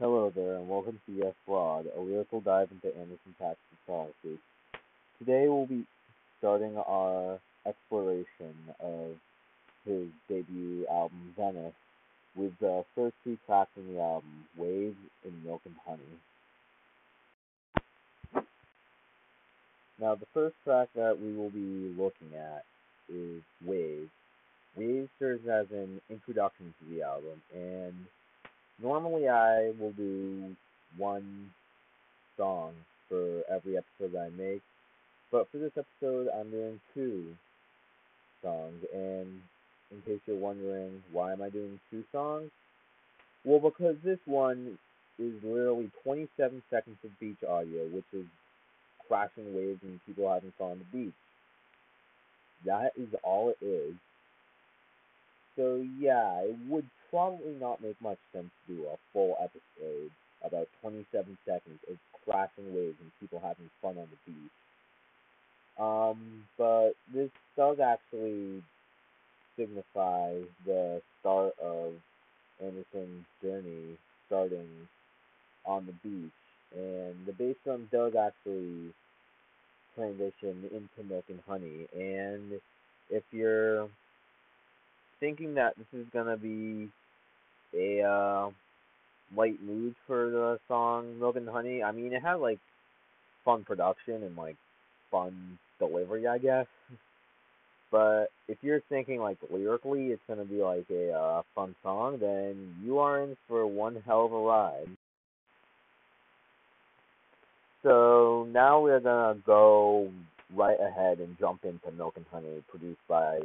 Hello there, and welcome to Yes Broad, a lyrical dive into Anderson .Paak's discography. Today we'll be starting our exploration of his debut album, Venice, with the first two tracks in the album, Waves and Milk and Honey. Now, the first track that we will be looking at is Waves. Waves serves as an introduction to the album, and normally I will do one song for every episode that I make, but for this episode I'm doing two songs, and in case you're wondering why am I doing two songs, well because this one is literally 27 seconds of beach audio, which is crashing waves and people having fun on the beach. That is all it is. So yeah, it would probably not make much sense to do a full episode about 27 seconds of crashing waves and people having fun on the beach. Um, but this does actually signify the start of Anderson's journey starting on the beach. And the bass drum does actually transition into Milk and Honey. And if you're thinking that this is gonna be a uh, light mood for the song Milk and Honey. I mean, it had like fun production and like fun delivery, I guess. But if you're thinking like lyrically, it's gonna be like a uh, fun song, then you are in for one hell of a ride. So now we're gonna go right ahead and jump into Milk and Honey, produced by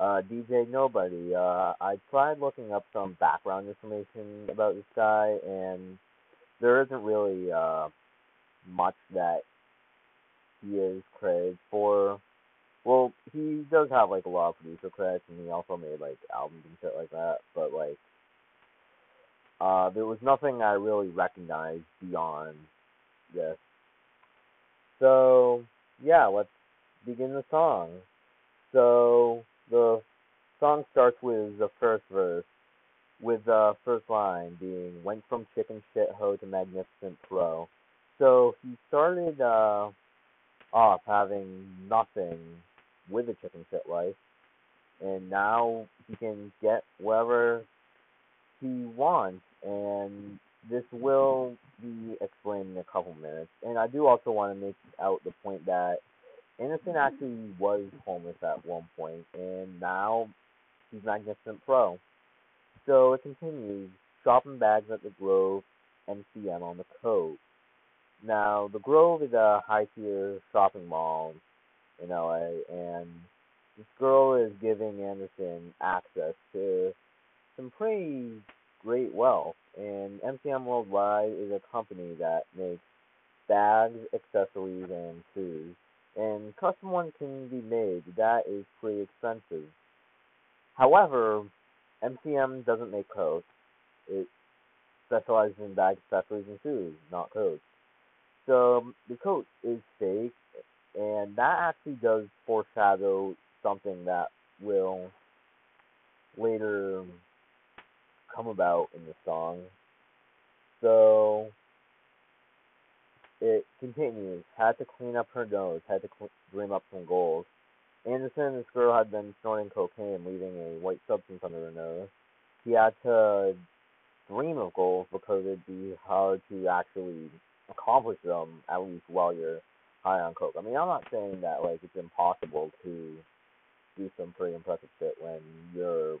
uh, DJ Nobody. Uh, I tried looking up some background information about this guy, and there isn't really uh, much that he is credited for. Well, he does have like a lot of producer credits, and he also made like albums and shit like that. But like, uh, there was nothing I really recognized beyond this. So yeah, let's begin the song. So the song starts with the first verse, with the first line being "Went from chicken shit hoe to magnificent pro." So he started uh, off having nothing with a chicken shit life, and now he can get whatever he wants, and this will be explained in a couple minutes. And I do also want to make out the point that Anderson actually was homeless at one point, and now he's Magnificent Pro. So it continues, shopping bags at the Grove, MCM on the coat. Now, the Grove is a high-tier shopping mall in LA, and this girl is giving Anderson access to some pretty great wealth. And MCM Worldwide is a company that makes bags, accessories, and shoes and custom one can be made. That is pretty expensive. However, MCM doesn't make coats. It specializes in bag accessories and shoes, not coats. So um, the coat is fake, and that actually does foreshadow something that will later come about in the song. So it continues. Had to clean up her nose. Had to cl- dream up some goals. Anderson, this girl, had been snorting cocaine, leaving a white substance under her nose. He had to dream of goals because it'd be hard to actually accomplish them, at least while you're high on coke. I mean, I'm not saying that like it's impossible to do some pretty impressive shit when you're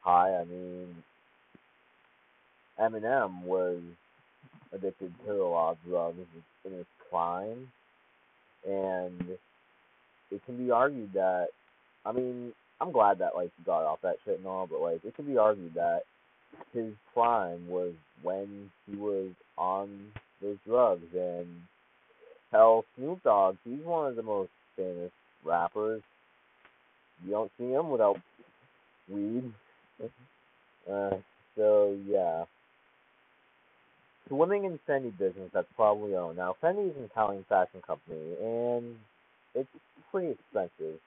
high. I mean, Eminem was addicted to a lot of drugs in his prime, and it can be argued that, I mean, I'm glad that like he got off that shit and all, but like it can be argued that his prime was when he was on those drugs, and hell, Snoop Dogg, he's one of the most famous rappers. You don't see him without weed. uh, so yeah swimming in Fendi business that's probably owned. Now, Fendi is an Italian fashion company, and it's pretty expensive.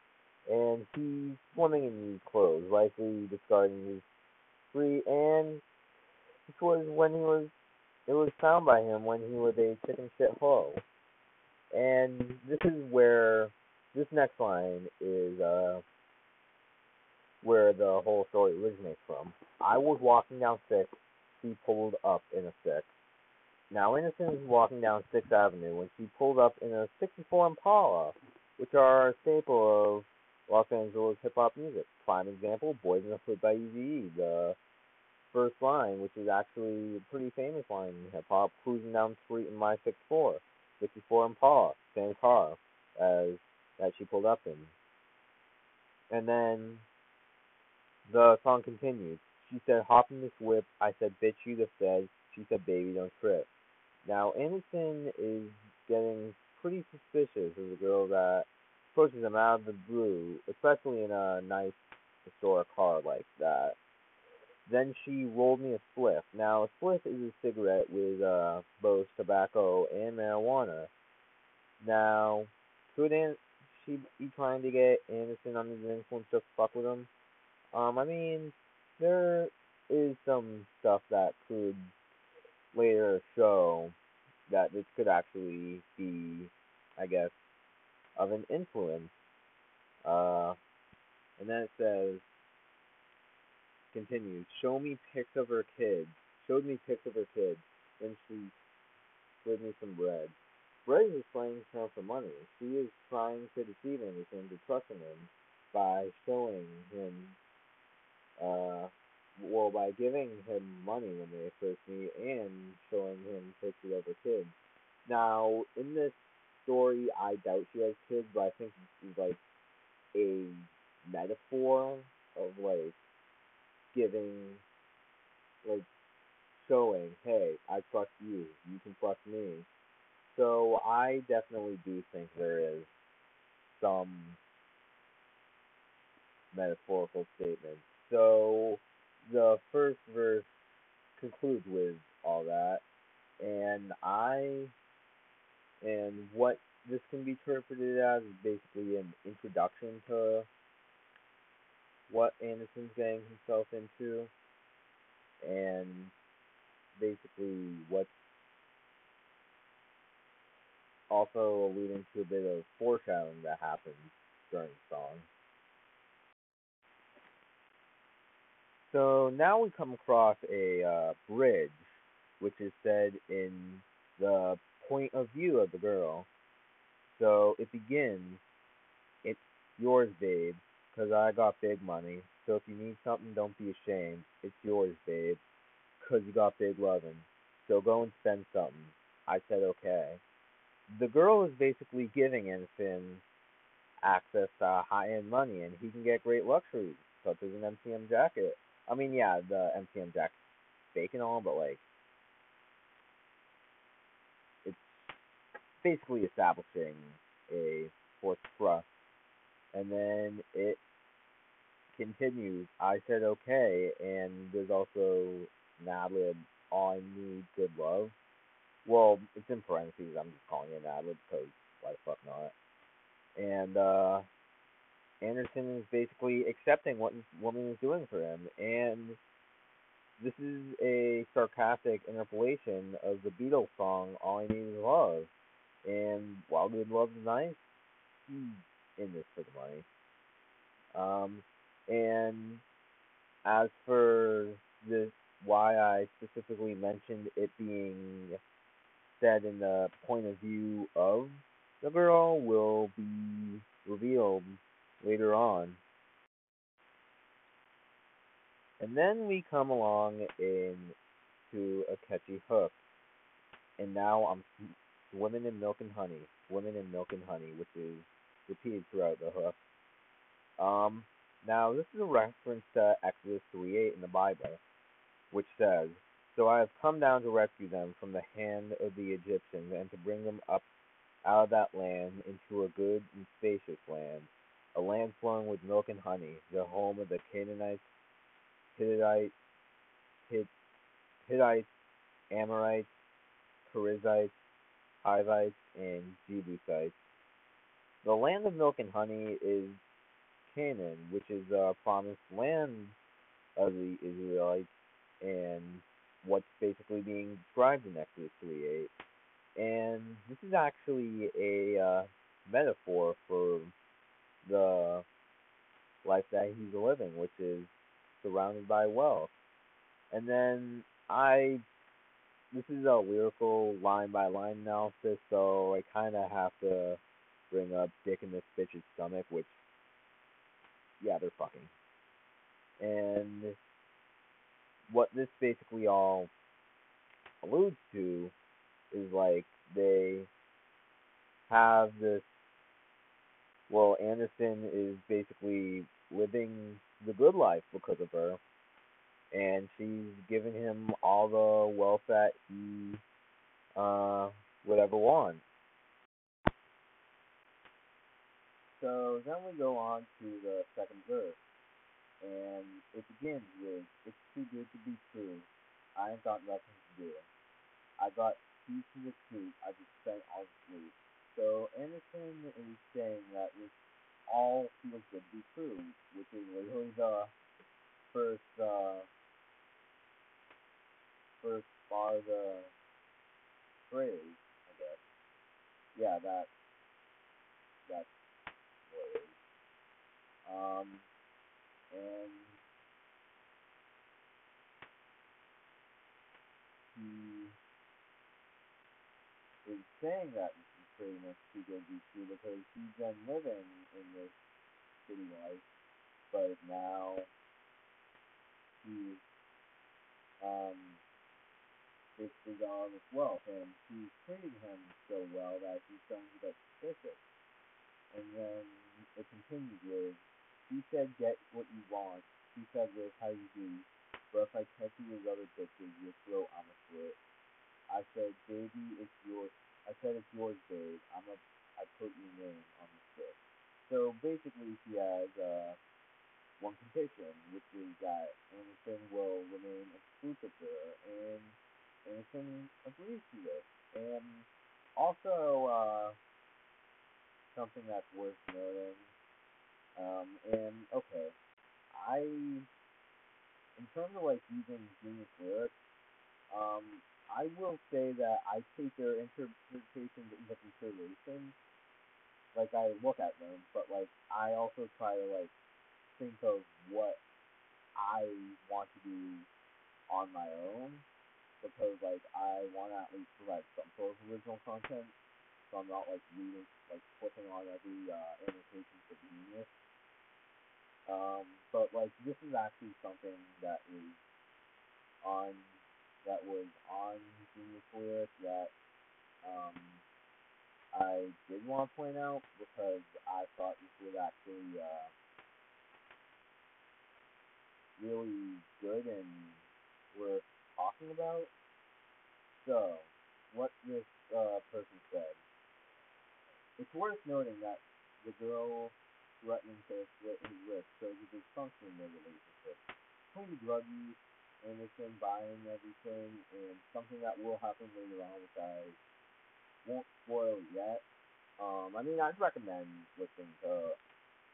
And he's swimming in these clothes, likely discarding his free. And This was when he was. It was found by him when he was a chicken shit hoe. And this is where this next line is uh where the whole story originates from. I was walking down Sixth. He pulled up in a Six. Now Anderson is walking down Sixth Avenue when she pulled up in a '64 Impala, which are a staple of Los Angeles hip hop music. Prime example: "Boys in the Hood" by Eazy-E. The first line, which is actually a pretty famous line in hip hop, cruising down the street in my '64, '64 Impala, same car as that she pulled up in. And then the song continues. She said, "Hop in this whip." I said, "Bitch, you'd have said." She said, "Baby, don't trip." Now Anderson is getting pretty suspicious of the girl that approaches him out of the blue, especially in a nice historic car like that. Then she rolled me a spliff. Now a spliff is a cigarette with uh, both tobacco and marijuana. Now, could An- she be trying to get Anderson under the influence to fuck with him? Um, I mean, there is some stuff that could later show that this could actually be, I guess, of an influence. Uh, and then it says, continues, show me pics of her kids. Showed me pics of her kids. Then she gave me some bread. Bread is playing term for money. She is trying to deceive Anderson to trust him by showing him, uh, well, by giving him money when they first meet and showing him pictures of her kids. Now, in this story, I doubt she has kids, but I think is like a metaphor of like giving, like showing, hey, I trust you, you can trust me. So I definitely do think there is some metaphorical statement. So the first verse concludes with all that, and I and what this can be interpreted as is basically an introduction to what Anderson's getting himself into, and basically what's also alluding to a bit of foreshadowing that happens during the song. So now we come across a uh, bridge, which is said in the point of view of the girl. So it begins, it's yours, babe, 'cause I got big money. So if you need something, don't be ashamed. It's yours, babe, 'cause you got big lovin'. So go and spend something. I said okay. The girl is basically giving Anderson access to high-end money, and he can get great luxuries, such as an MCM jacket. I mean, yeah, the MCM jacket's fake and all, but like, it's basically establishing a fourth trust. And then it continues. I said okay, and there's also an ad lib. All I need good love. Well, it's in parentheses. I'm just calling it an because why the fuck not? And uh, Anderson is basically accepting what woman is doing for him, and this is a sarcastic interpolation of the Beatles song "All I Need Is Love." And while good love is nice, he's in this for the money. Um, and as for this, why I specifically mentioned it being said in the point of view of the girl will be revealed later on. And then we come along in to a catchy hook. And now I'm swimming in milk and honey, swimming in milk and honey, which is repeated throughout the hook. Um, now this is a reference to Exodus 3:8 in the Bible, which says, "So I have come down to rescue them from the hand of the Egyptians and to bring them up out of that land into a good and spacious land, a land flowing with milk and honey, the home of the Canaanites, Hittites, Hit, Hittites, Amorites, Perizzites, Hivites, and Jebusites. The land of milk and honey is Canaan, which is the promised land of the Israelites, and what's basically being described in Exodus 3:8, and this is actually a uh, metaphor for the life that he's living, which is surrounded by wealth. And then I, this is a lyrical line by line analysis, so I kind of have to bring up Dick in this bitch's stomach, which, yeah, they're fucking. And what this basically all alludes to is like they have this. Well, Anderson is basically living the good life because of her, and she's giving him all the wealth that he uh, would ever want. So then we go on to the second verse, and it begins with, It's too good to be true. I ain't got nothing to do. I got keys to the coop. I just spent all the sleep. So Anderson is saying that this all feels good to be true, which is literally the first uh, first part of the phrase, I guess. Yeah, that that's um, and he is saying that pretty much too good to be true because he's been living in this city life, but now he's um this is all this wealth and he's treating him so well that he's starting to get suspicious. And then it continues with he said get what you want. He said this how you do. But if I catch you with other bitches, your throat I'ma. I said, baby, it's yours. I said it's yours, babe. I'm a. I put your name on the slip. So basically, he has uh, one condition, which is that Anderson will remain exclusive to her, and Anderson agrees to this. And also, uh, something that's worth noting um, and okay, I, in terms of like using genius lyrics, um, I will say that I take their interpretations into consideration. Like I look at them, but like I also try to like think of what I want to do on my own because like I want to at least provide some sort of original content, so I'm not like reading like flipping on every uh, annotation for genius. Um, but like this is actually something that is on that was on Genius Lyric that um, I did want to point out because I thought this was actually uh, really good and worth talking about. So, what this uh, person said. It's worth noting that the girl threatening to split his wrist shows a dysfunction in their relationship. Between drug use, Anderson buying everything, and something that will happen later on, which I won't spoil yet. Um, I mean, I'd recommend listening to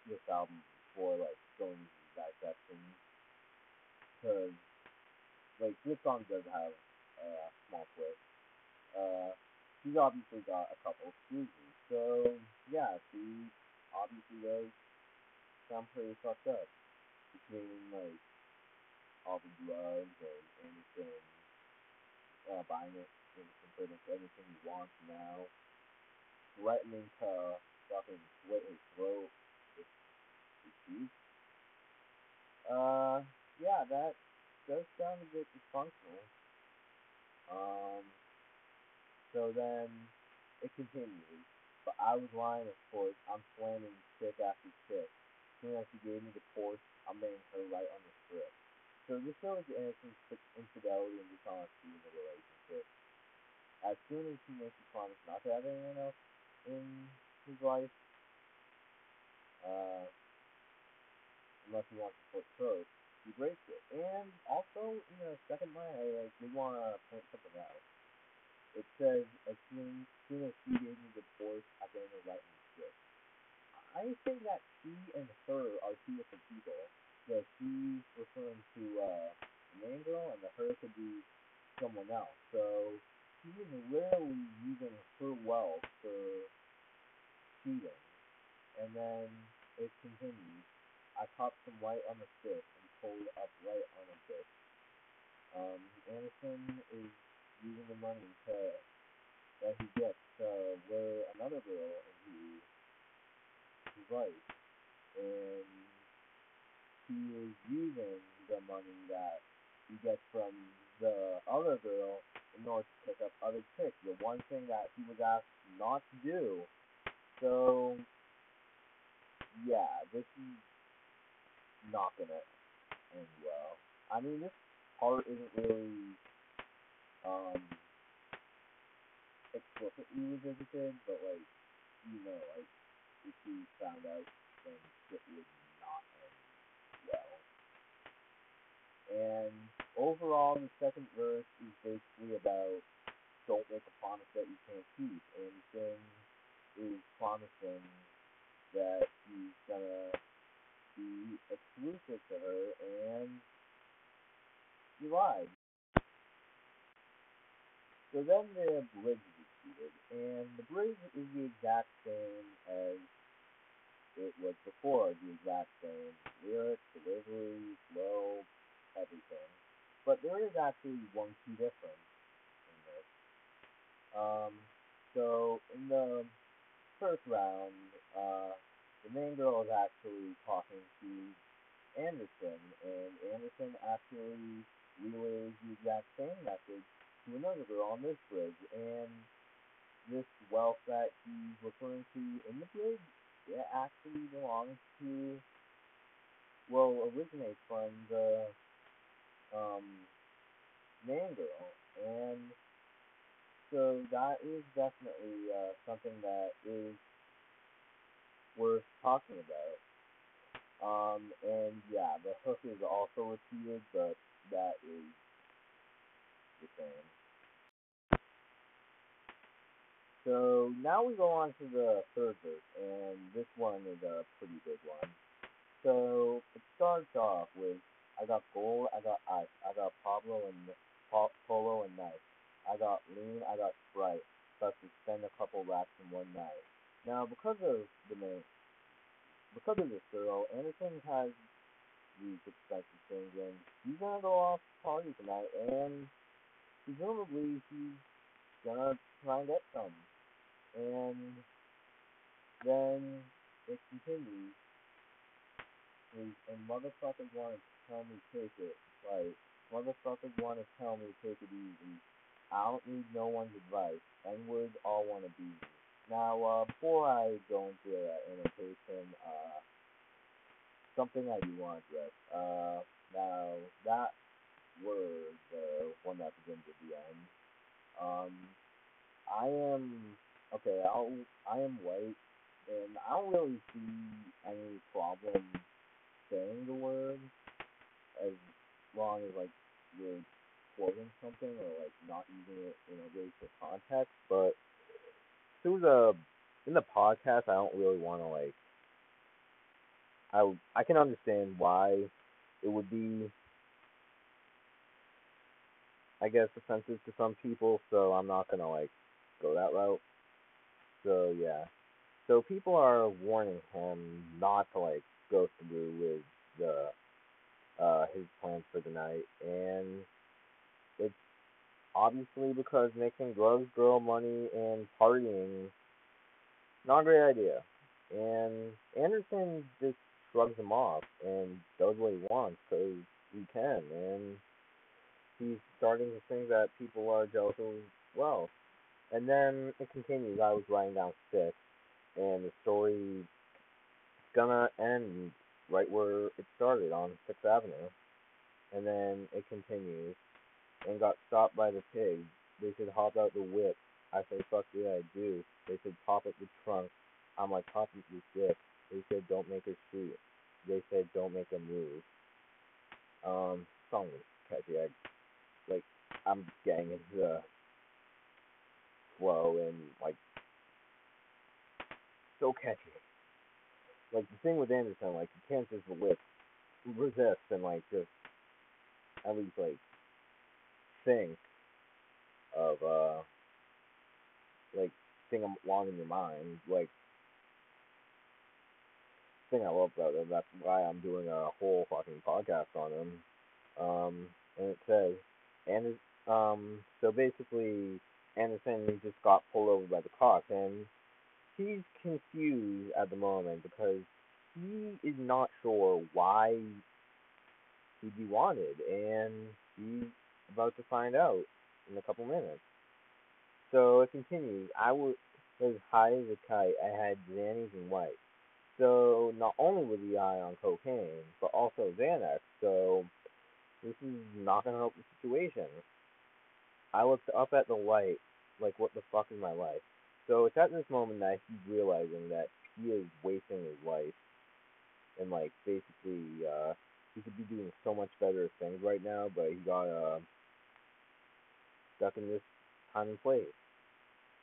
this album before like going into dissections, because like this song does have a uh, small twist. Uh, she's obviously got a couple squeezes, so yeah, she obviously does sound pretty fucked up between like the drugs and anything, uh, buying it in pretty much anything he wants now, threatening to fucking slit his throat he cheats. Uh, yeah, that does sound a bit dysfunctional. Um, so then it continues. But I was lying, of course. I'm slamming chick after chick. Soon as she gave me the Porsche, I'm laying her right on the strip. So this shows the infidelity, and dishonesty in the relationship. As soon as he makes a promise not to have anyone else in his life, uh, unless he wants to put first, he breaks it. And also, in the second line, I, I did want to point something out. It says, as soon, soon as she gave me the divorce, I gave her the shit. I think that she and her are two different people. The she referring to uh, the main girl, and the her could be someone else. So he was literally using her wealth for cheating. And then it continues. I popped some white on the stick and pulled up right on a bit. Um, Anderson is using the money to that he gets to wear another girl into his life, and he is using the money that he gets from the other girl in order to pick up other chicks. The one thing that he was asked not to do. So yeah, this is not gonna end well. I mean, this part isn't really um explicitly revisited, but like you know, like if you found out, then it would not end well. And overall, the second verse is basically about don't make a promise that you can't keep. And Finn is promising that he's gonna be exclusive to her, and he lied. So then the bridge is repeated, and the bridge is the exact same as it was before, the exact same lyrics, delivery, flow, everything. But there is actually one key difference in this. Um, so in the first round, uh, the main girl is actually talking to Anderson, and Anderson actually relays the exact same message to another girl on this bridge, and this wealth that he's referring to in the bridge, it actually belongs to, well, originates from the um, girl, and so that is definitely uh, something that is worth talking about. Um, and yeah, the hook is also repeated, but that is the same. So now we go on to the third verse, and this one is a pretty big one. So it starts off with I got gold, I got ice, I got Pablo and Polo and nice. I got lean, I got sprite. Plus to spend a couple racks in one night. Now because of the name, because of this girl, Anderson has these expensive things, and he's gonna go off party tonight, and presumably he's gonna try and get some. And then it continues. And motherfuckers want to tell me take it. Like, motherfuckers want to tell me take it easy. I don't need no one's advice. N-words all want to be. Now, uh, before I go into that annotation, uh, something I do want to address. Uh, now, that word, the one that begins at the end, um, I am okay, I'll, I am white, and I don't really see any problem saying the word as long as like you're quoting something or like not using it in a racial context. But through the in the podcast, I don't really want to like. I I can understand why it would be I guess offensive to some people, so I'm not gonna like go that route. So yeah. So people are warning him not to like go through with the uh his plans for the night and it's obviously because making drugs, girl money and partying not a great idea. And Anderson just shrugs him off and does what he wants because he can and he's starting to think that people are jealous of wealth and then it continues. I was writing down six, and the story gonna end right where it started on Sixth Avenue, and then it continues, and got stopped by the pigs. They said hop out the whip. I said fuck yeah I do. They said pop up the trunk. I'm like pop up the dick. They said don't make her shoot. They said don't make a move. Um, song was catchy. I, like I'm getting the flow and like so catchy. Like the thing with Anderson, like he can't just whip, resist and like just at least like think of uh like thing along in your mind, like thing I love about him. That's why I'm doing a whole fucking podcast on him. Um, and it says, and um, so basically, Anderson just got pulled over by the cops, and he's confused at the moment because he is not sure why he'd be wanted, and he's about to find out in a couple minutes. So it continues. I was as high as a kite. I had Xannies and white. So not only was he high on cocaine, but also Xanax. So this is not gonna help the situation. I looked up at the light, like what the fuck is my life? So it's at this moment that he's realizing that he is wasting his life, and like basically, uh, he could be doing so much better things right now, but he got uh stuck in this time and place.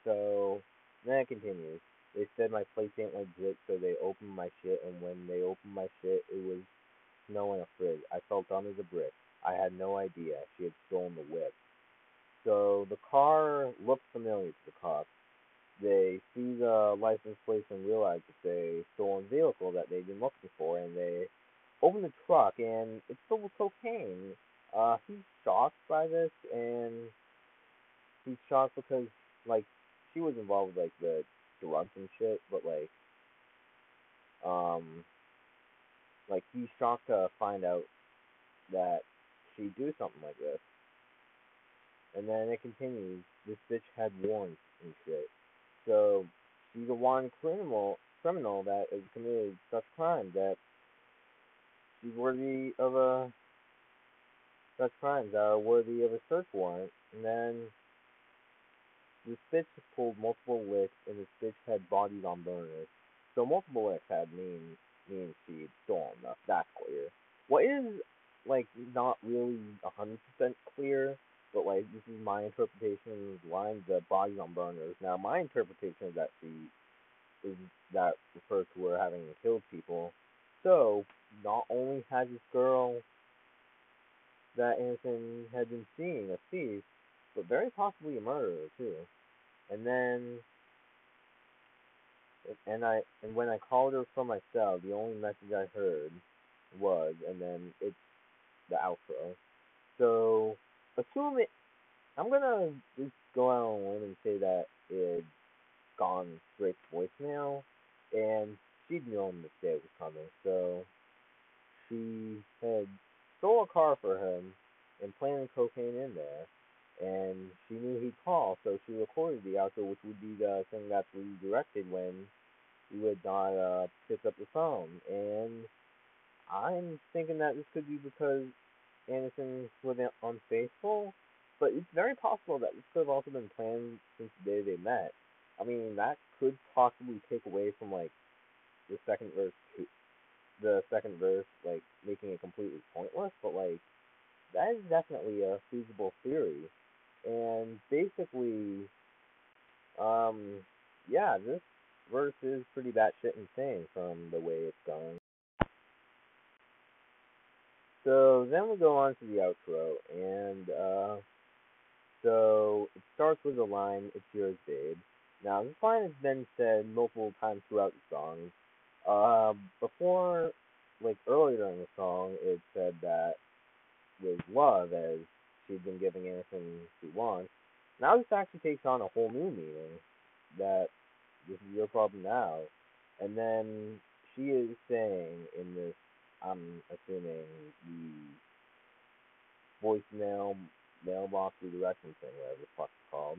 So then it continues. They said my place ain't legit, so they opened my shit, and when they opened my shit, it was snow in a fridge. I felt dumb as a brick. I had no idea she had stolen the whip. So the car looked familiar to the cops. They see the license plate and realize it's a stolen vehicle that they've been looking for, and they open the truck, and it's filled with cocaine. Uh, he's shocked by this, and he's shocked because, like, she was involved with, like, the drugs and shit, but, like, um, like, he's shocked to find out that she'd do something like this. And then it continues, this bitch had warrants and shit. So she's a one criminal criminal that has committed such crimes that she's worthy of a such crimes that are worthy of a search warrant. And then this bitch pulled multiple licks and this bitch had bodies on burners. So multiple licks had mean means she'd stolen enough, that's clear. What is like not really a hundred percent clear but like this is my interpretation of the lines that bodies on burners. Now my interpretation is that she is that refers to her having killed people. So not only has this girl that Anderson had been seeing a thief, but very possibly a murderer too. And then and I and when I called her from my cell, the only message I heard was and then it's the outro. So assume it. I'm gonna just go out on a limb and say that it's gone straight voicemail, and she'd known this day was coming, so she had stole a car for him and planted cocaine in there, and she knew he'd call, so she recorded the outro, which would be the thing that's redirected when he would not uh, pick up the phone, and I'm thinking that this could be because Anderson was unfaithful, but it's very possible that this could have also been planned since the day they met. I mean, that could possibly take away from like the second verse, the second verse, like making it completely pointless. But like, that is definitely a feasible theory. And basically, um, yeah, this verse is pretty batshit insane from the way it's going. So then we go on to the outro, and uh, so it starts with a line, "It's yours, babe." Now this line has been said multiple times throughout the song. Uh, before, like earlier in the song, it said that with love, as she'd been giving anything she wants. Now this actually takes on a whole new meaning. That this is your problem now, and then she is saying in this I'm assuming the voicemail mailbox redirection thing, whatever the fuck it's called.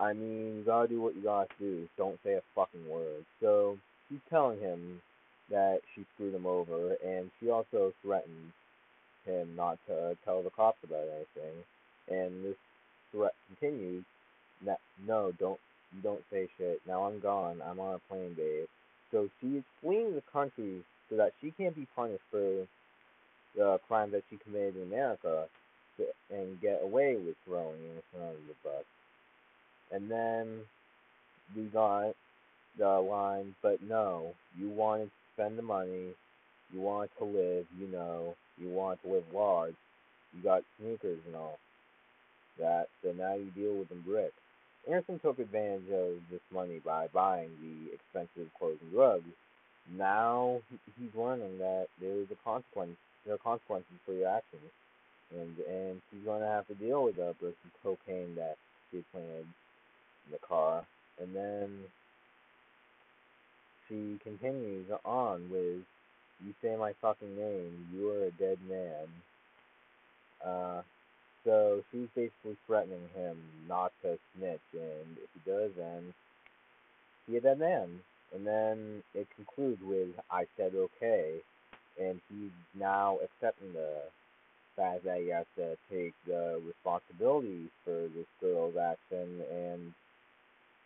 I mean, you gotta do what you gotta do. Don't say a fucking word. So she's telling him that she screwed him over, and she also threatens him not to tell the cops about anything. And this threat continues. No, don't you don't say shit. Now I'm gone. I'm on a plane, babe. So she is fleeing the country so that she can't be punished for the crime that she committed in America to, and get away with throwing Anderson under the bus. And then we got the line, but no, you wanted to spend the money, you wanted to live, you know, you wanted to live large, you got sneakers and all. that, so now you deal with them brick. Anderson took advantage of this money by buying the expensive clothes and drugs. Now he's learning that there is a consequence. There are consequences for your actions, and and he's going to have to deal with the of cocaine that she planted in the car, and then she continues on with, "You say my fucking name, you are a dead man." Uh, so she's basically threatening him not to snitch, and if he does, then he a dead man. And then it concludes with, I said okay, and he's now accepting the fact that he has to take the responsibility for this girl's action and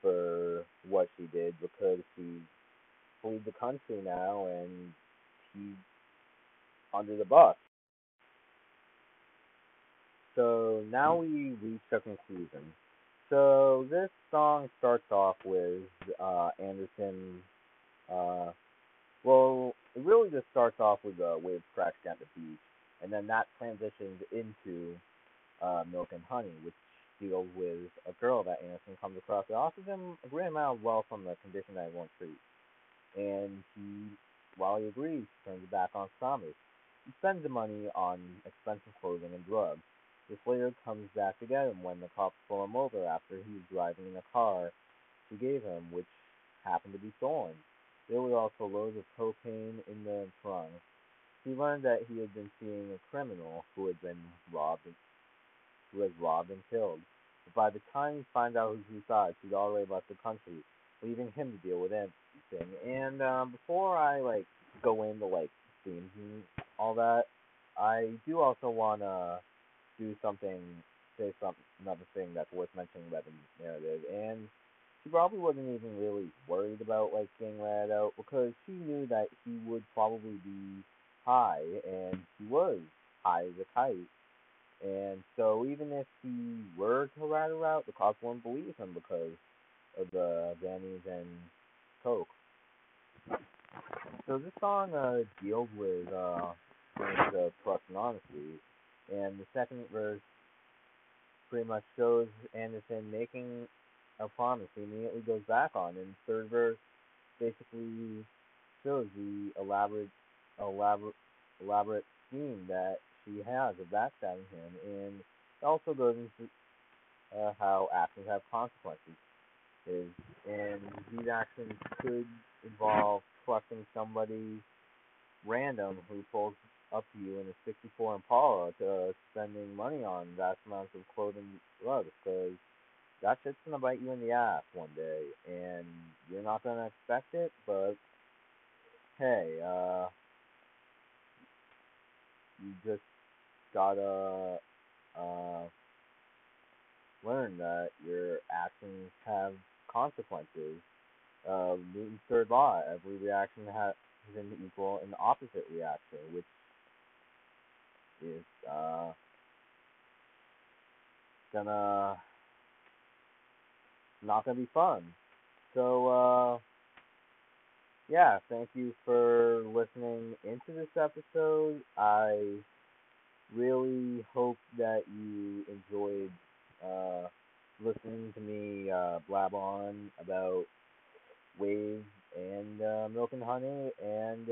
for what she did because she's fled the country now and he's under the bus. So now we reach a conclusion. So this song starts off with uh, Anderson. Uh, well, it really just starts off with a wave crashing at the beach, and then that transitions into uh, Milk and Honey, which deals with a girl that Anderson comes across that offers him a great amount of wealth from the condition that he won't treat. And he, while he agrees, turns it back on Thomas. He spends the money on expensive clothing and drugs. This later comes back him when the cops pull him over after he was driving in a car she gave him, which happened to be stolen. There was also loads of cocaine in the trunk. He learned that he had been seeing a criminal who had been robbed, who had robbed and killed. But by the time he finds out who's inside, she'd already left the country, leaving him to deal with everything. And um, before I like go into like themes and all that, I do also want to do something, say something, another thing that's worth mentioning about the narrative. And she probably wasn't even really worried about like getting rat out because she knew that he would probably be high, and he was high as a kite. And so even if he were to rat her out, the cops wouldn't believe him because of the Xannies and Coke. So this song uh, deals with uh, the trust and honesty, and the second verse pretty much shows Anderson making a promise he immediately goes back on, and the third verse basically shows the elaborate, elaborate, elaborate scheme that she has of backstabbing him, and it also goes into uh, how actions have consequences. Is and these actions could involve trusting somebody random who pulls up you in a 64 Impala to spending money on vast amounts of clothing rugs because that shit's gonna bite you in the ass one day and you're not gonna expect it, but hey, uh, you just gotta uh, learn that your actions have consequences. Uh, Newton's third law: every reaction has an equal and opposite reaction, which is uh, gonna not gonna be fun. So uh, yeah, thank you for listening into this episode. I really hope that you enjoyed uh, listening to me uh, blab on about waves and uh, milk and honey and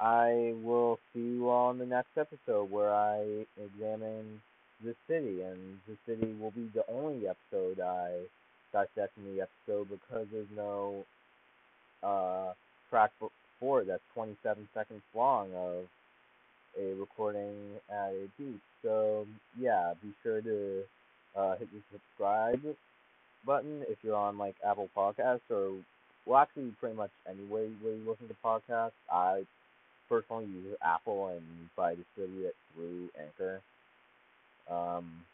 I will see you all in the next episode where I examine the city, and the city will be the only episode I dissect in the episode because there's no uh, track for it that's 27 seconds long of a recording at a beach. So yeah, be sure to uh, hit the subscribe button if you're on like Apple Podcasts or well actually pretty much anywhere where you listen to podcasts. I personally use Apple and to distribute it through Anchor. Um,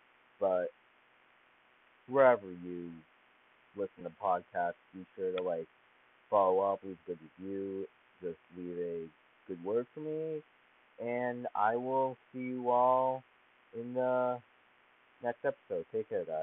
but wherever you listen to podcasts, be sure to like follow up, leave a good review, just leave a good word for me, and I will see you all in the next episode. Take care, guys.